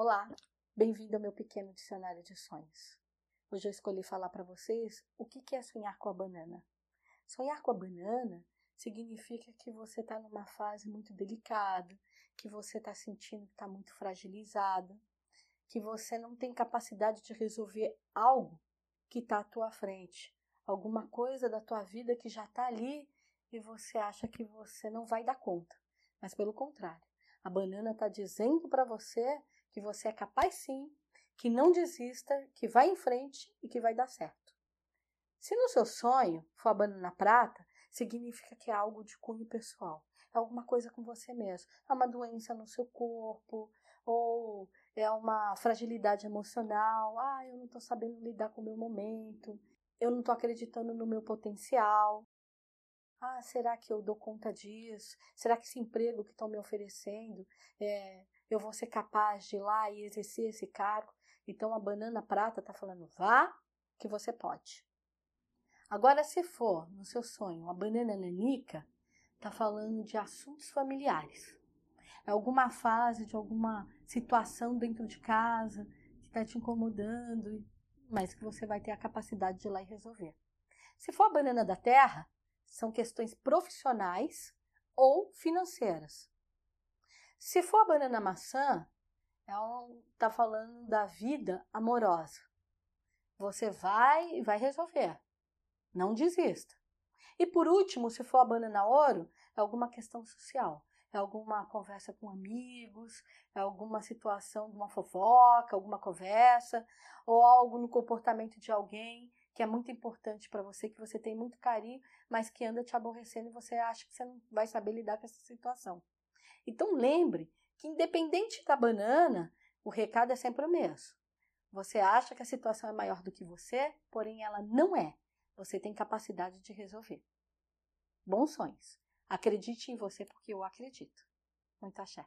Olá, bem-vindo ao meu pequeno dicionário de sonhos. Hoje eu escolhi falar para vocês o que é sonhar com a banana. Sonhar com a banana significa que você está numa fase muito delicada, que você está sentindo que está muito fragilizada, que você não tem capacidade de resolver algo que está à tua frente, alguma coisa da tua vida que já está ali e você acha que você não vai dar conta. Mas pelo contrário, a banana está dizendo para você que você é capaz sim, que não desista, que vai em frente e que vai dar certo. Se no seu sonho for a banana prata, significa que é algo de cunho pessoal, é alguma coisa com você mesmo, é uma doença no seu corpo, ou é uma fragilidade emocional, ah, eu não estou sabendo lidar com o meu momento, eu não estou acreditando no meu potencial. Ah, será que eu dou conta disso? Será que esse emprego que estão me oferecendo é, eu vou ser capaz de ir lá e exercer esse cargo. Então a banana prata está falando, vá que você pode. Agora, se for no seu sonho a banana nanica, está falando de assuntos familiares. É alguma fase de alguma situação dentro de casa que está te incomodando, mas que você vai ter a capacidade de ir lá e resolver. Se for a banana da terra, são questões profissionais ou financeiras. Se for a banana maçã, ela está falando da vida amorosa. Você vai e vai resolver. Não desista. E por último, se for a banana ouro, é alguma questão social. É alguma conversa com amigos, é alguma situação uma fofoca, alguma conversa, ou algo no comportamento de alguém que é muito importante para você, que você tem muito carinho, mas que anda te aborrecendo e você acha que você não vai saber lidar com essa situação. Então lembre que independente da banana, o recado é sempre o mesmo. Você acha que a situação é maior do que você, porém ela não é. Você tem capacidade de resolver. Bons sonhos. Acredite em você porque eu acredito. Muito axé.